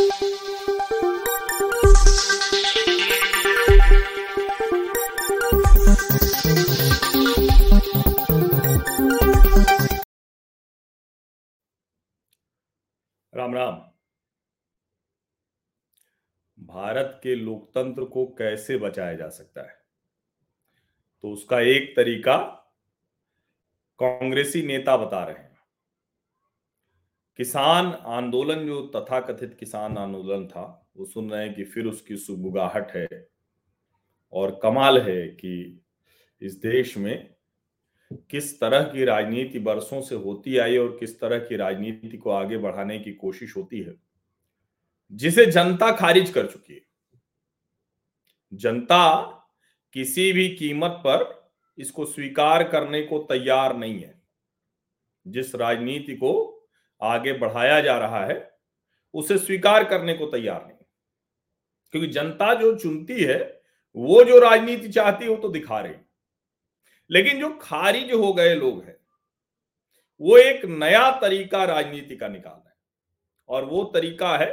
राम राम। भारत के लोकतंत्र को कैसे बचाया जा सकता है? तो उसका एक तरीका कांग्रेसी नेता बता रहे हैं। किसान आंदोलन जो तथाकथित किसान आंदोलन था, वो सुन रहे हैं कि फिर उसकी सुबुगाहट है और कमाल है कि इस देश में किस तरह की राजनीति बरसों से होती आई और किस तरह की राजनीति को आगे बढ़ाने की कोशिश होती है, जिसे जनता खारिज कर चुकी है। जनता किसी भी कीमत पर इसको स्वीकार करने को तैयार नहीं है, जिस राजनीति को आगे बढ़ाया जा रहा है, उसे स्वीकार करने को तैयार नहीं। क्योंकि जनता जो चुनती है, वो जो राजनीति चाहती है, वो तो दिखा रही लेकिन जो खारिज हो गए लोग हैं, वो एक नया तरीका राजनीति का निकाल रहे और वो तरीका है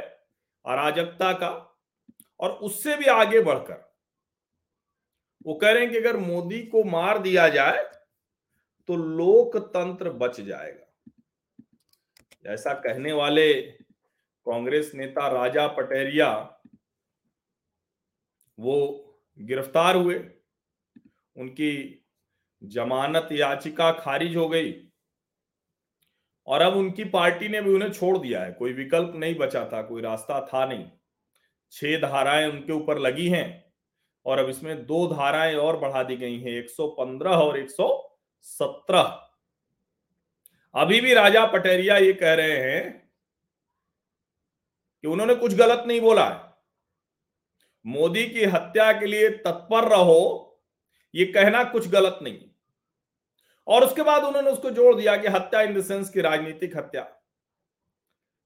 अराजकता का, और उससे भी आगे बढ़कर। वो कह रहे हैं कि अगर मोदी को मार दिया जाए तो लोकतंत्र बच जाएगा। ऐसा कहने वाले कांग्रेस नेता राजा पटेरिया वो गिरफ़्तार हुए। उनकी जमानत याचिका खारिज हो गई और अब उनकी पार्टी ने भी उन्हें छोड़ दिया है। कोई विकल्प नहीं बचा था, कोई रास्ता था नहीं। छह धाराएँ उनके ऊपर लगी हैं और अब इसमें दो धाराएँ और बढ़ा दी गई हैं 115 और 117 अभी भी राजा पटेरिया ये कह रहे हैं कि उन्होंने कुछ गलत नहीं बोला है। मोदी की हत्या के लिए तत्पर रहो, ये कहना कुछ गलत नहीं। और उसके बाद उन्होंने उसको जोड़ दिया कि हत्या इन द सेंस की राजनीतिक हत्या।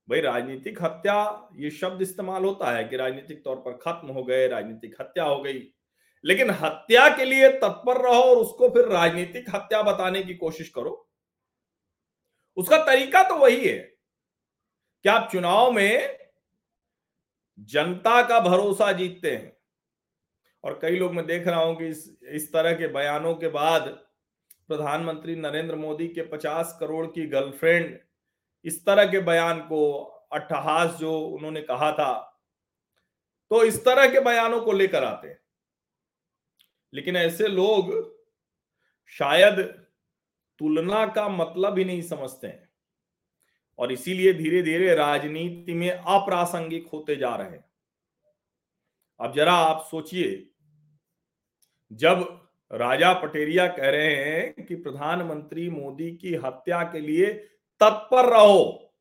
भाई, राजनीतिक हत्या ये शब्द इस्तेमाल होता है कि राजनीतिक तौर पर खत्म हो गए, राजनीतिक हत्या हो गई। लेकिन हत्या के लिए तत्पर रहो और उसको फिर राजनीतिक हत्या बताने की कोशिश करो। उसका तरीका तो वही है। कि आप चुनाव में जनता का भरोसा जीतते हैं? और कई लोग मैं देख रहा हूँ कि इस इस तरह के बयानों के बाद प्रधानमंत्री नरेंद्र मोदी के 50 करोड़ की गर्लफ्रेंड इस तरह के बयान को अट्ठहास जो उन्होंने कहा था तो इस तरह के बयानों को लेकर आते हैं। लेकिन ऐसे लोग शायद तुलना का मतलब ही नहीं समझते हैं। और इसीलिए धीरे धीरे राजनीति में अप्रासंगिक होते जा रहे हैं। अब जरा आप सोचिए, जब राजा पटेरिया कह रहे हैं कि प्रधानमंत्री मोदी की हत्या के लिए तत्पर रहो।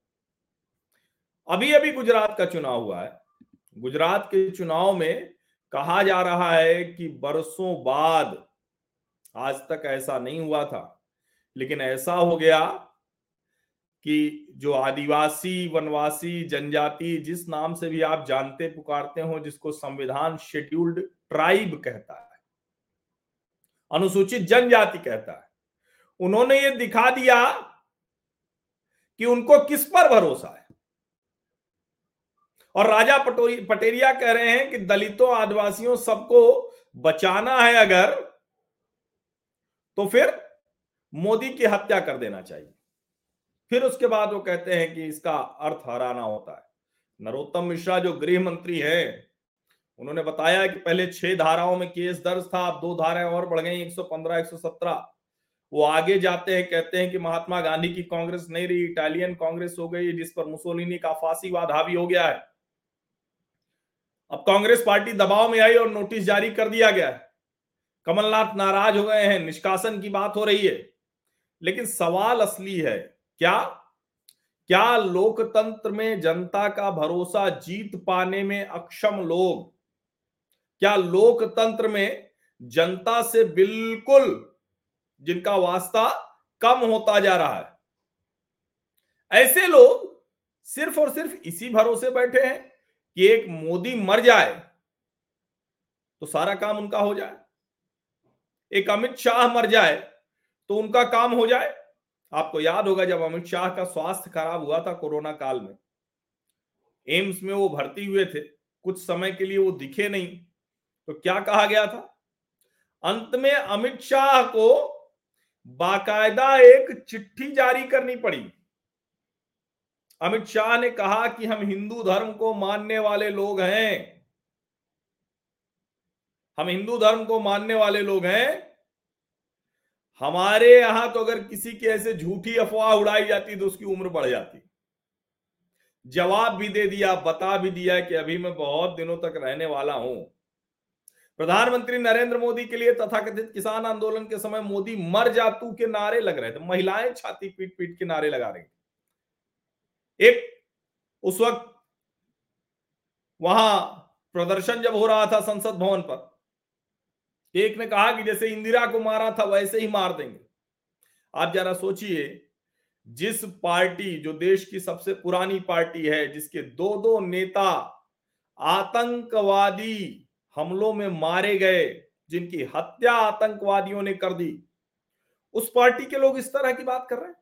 अभी अभी गुजरात का चुनाव हुआ है। गुजरात के चुनाव में कहा जा रहा है कि बरसों बाद आज तक ऐसा नहीं हुआ था। लेकिन ऐसा हो गया कि जो आदिवासी, वनवासी, जनजाति, जिस नाम से भी आप जानते, पुकारते हो, जिसको संविधान शेड्यूल्ड ट्राइब कहता है, अनुसूचित जनजाति कहता है, उन्होंने ये दिखा दिया कि उनको किस पर भरोसा है? और राजा पटोरी, पटेरिया कह रहे हैं कि दलितों, आदिवासियों सबको बचाना है अगर तो फिर मोदी की हत्या कर देना चाहिए। फिर उसके बाद वो कहते हैं कि इसका अर्थ हराना होता है। नरोत्तम मिश्रा जो गृह मंत्री है, उन्होंने बताया कि पहले छह धाराओं में केस दर्ज था, अब दो धाराएँ और बढ़ गई 115 117 वो आगे जाते हैं, कहते हैं कि महात्मा गांधी की कांग्रेस नहीं रही, इटालियन कांग्रेस हो गई, जिस पर मुसोलिनी का फांसीवाद हावी हो गया है। अब कांग्रेस पार्टी दबाव में आई और नोटिस जारी कर दिया गया है। कमलनाथ नाराज़ हो गए हैं, निष्कासन की बात हो रही है। लेकिन सवाल असली है, क्या? क्या लोकतंत्र में जनता का भरोसा जीत पाने में अक्षम लोग? क्या लोकतंत्र में जनता से बिल्कुल जिनका वास्ता कम होता जा रहा है? ऐसे लोग सिर्फ़ और सिर्फ़ इसी भरोसे बैठे हैं कि एक मोदी मर जाए तो सारा काम उनका हो जाए। एक अमित शाह मर जाए तो उनका काम हो जाए। आपको याद होगा जब अमित शाह का स्वास्थ्य खराब हुआ था कोरोना काल में। एम्स में वो भर्ती हुए थे। कुछ समय के लिए वो दिखे नहीं। तो क्या कहा गया था? अंत में अमित शाह को बाकायदा एक चिट्ठी जारी करनी पड़ी। अमित शाह ने कहा कि हम हिंदू धर्म को मानने वाले लोग हैं। हम हिंदू धर्म को मानने वाले लोग हैं। हमारे यहाँ तो अगर किसी की ऐसे झूठी अफवाह उड़ाई जाती तो उसकी उम्र बढ़ जाती। जवाब भी दे दिया, बता भी दिया कि अभी मैं बहुत दिनों तक रहने वाला हूँ। प्रधानमंत्री नरेंद्र मोदी के लिए तथाकथित किसान आंदोलन के समय मोदी मर जा, तू के नारे लग रहे थे। महिलाएँ छाती पीट पीट के नारे लगा रही एक, उस वक्त वहाँ प्रदर्शन जब हो रहा था संसद भवन पर एक ने कहा कि जैसे इंदिरा को मारा था, वैसे ही मार देंगे। आप जरा सोचिए, जिस पार्टी, जो देश की सबसे पुरानी पार्टी है, जिसके दो दो नेता आतंकवादी हमलों में मारे गए, जिनकी हत्या आतंकवादियों ने कर दी, उस पार्टी के लोग इस तरह की बात कर रहे हैं?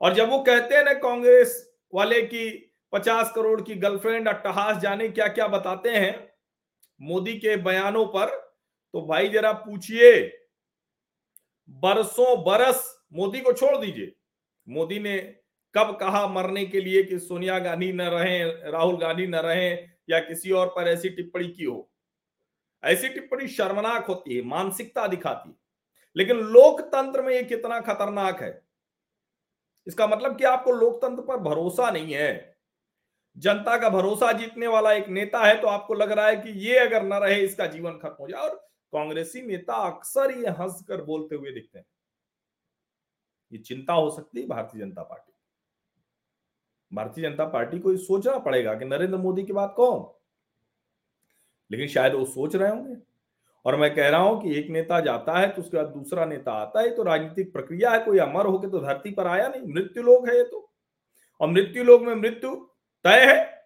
और जब वो कहते हैं ना कांग्रेस वाले की पचास करोड़ की गर्लफ्रेंड अट्टहास जाने क्या क्या बताते हैं, मोदी के बयानों पर तो भाई जरा पूछिए, बरसों बरस मोदी को छोड़ दीजिए। मोदी ने कब कहा मरने के लिए कि सोनिया गांधी न रहे, राहुल गांधी न रहे, या किसी और पर ऐसी टिप्पणी की हो? ऐसी टिप्पणी शर्मनाक होती है, मानसिकता दिखाती है। लेकिन लोकतंत्र में ये कितना खतरनाक है। इसका मतलब कि आपको लोकतंत्र पर भरोसा नहीं है। जनता का भरोसा जीतने वाला एक नेता है तो आपको लग रहा है कि ये अगर न रहे, इसका जीवन खत्म हो जाए। और कांग्रेसी नेता अक्सर ये हंस कर बोलते हुए दिखते हैं। ये चिंता हो सकती है भारतीय जनता पार्टी। भारतीय जनता पार्टी को सोचना पड़ेगा कि नरेंद्र मोदी की बात कौन? लेकिन शायद वो सोच रहे होंगे। और मैं कह रहा हूँ कि एक नेता जाता है तो उसके बाद दूसरा नेता आता है तो राजनीतिक प्रक्रिया है, कोई अमर होकर तो धरती पर आया नहीं। मृत्यु लोग है ये तो। और मृत्यु लोग में मृत्यु तय है।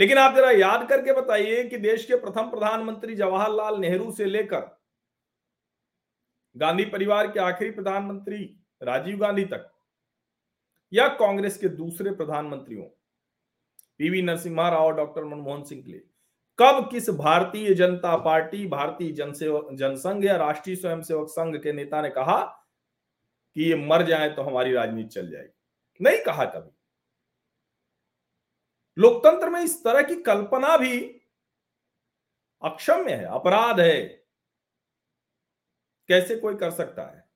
लेकिन आप जरा याद करके बताइए कि देश के प्रथम प्रधानमंत्री जवाहरलाल नेहरू से लेकर गांधी परिवार के आखिरी प्रधानमंत्री, राजीव गांधी तक, या कांग्रेस के दूसरे प्रधानमंत्रियों पीवी नरसिम्हा राव डॉक्टर मनमोहन सिंह के लिए। कब किस भारतीय जनता पार्टी, भारतीय जनसेवक जनसंघ या राष्ट्रीय स्वयंसेवक संघ के नेता ने कहा कि ये मर जाए तो हमारी राजनीति चल जाएगी? नहीं कहा कभी। लोकतंत्र में इस तरह की कल्पना भी अक्षम्य है, अपराध है। कैसे कोई कर सकता है?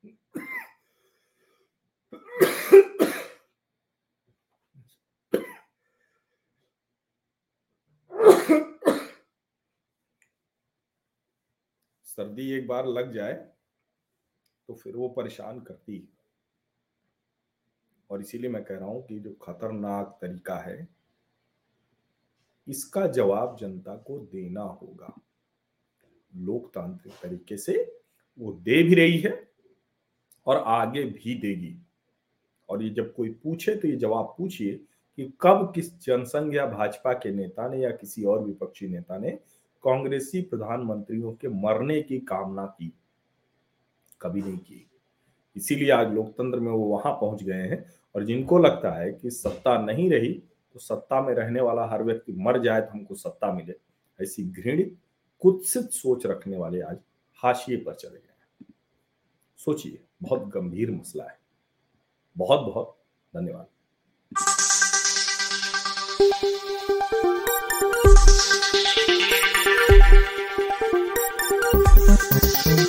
सर्दी एक बार लग जाए तो फिर वो परेशान करती और इसीलिए मैं कह रहा हूँ कि जो खतरनाक तरीका है इसका जवाब जनता को देना होगा। लोकतांत्रिक तरीके से वो दे भी रही है और आगे भी देगी। और ये जब कोई पूछे तो ये जवाब पूछिए कि कब किस जनसंघ या भाजपा के नेता ने या किसी और विपक्षी नेता ने कांग्रेसी प्रधानमंत्रियों के मरने की कामना की? कभी नहीं की। इसीलिए आज लोकतंत्र में वो वहाँ पहुँच गए हैं और जिनको लगता है कि सत्ता नहीं रही तो सत्ता में रहने वाला हर व्यक्ति मर जाए तो हमको सत्ता मिले। ऐसी घृणित, कुत्सित सोच रखने वाले आज हाशिए पर चले गए सोचिए, बहुत गंभीर मसला है। बहुत बहुत धन्यवाद।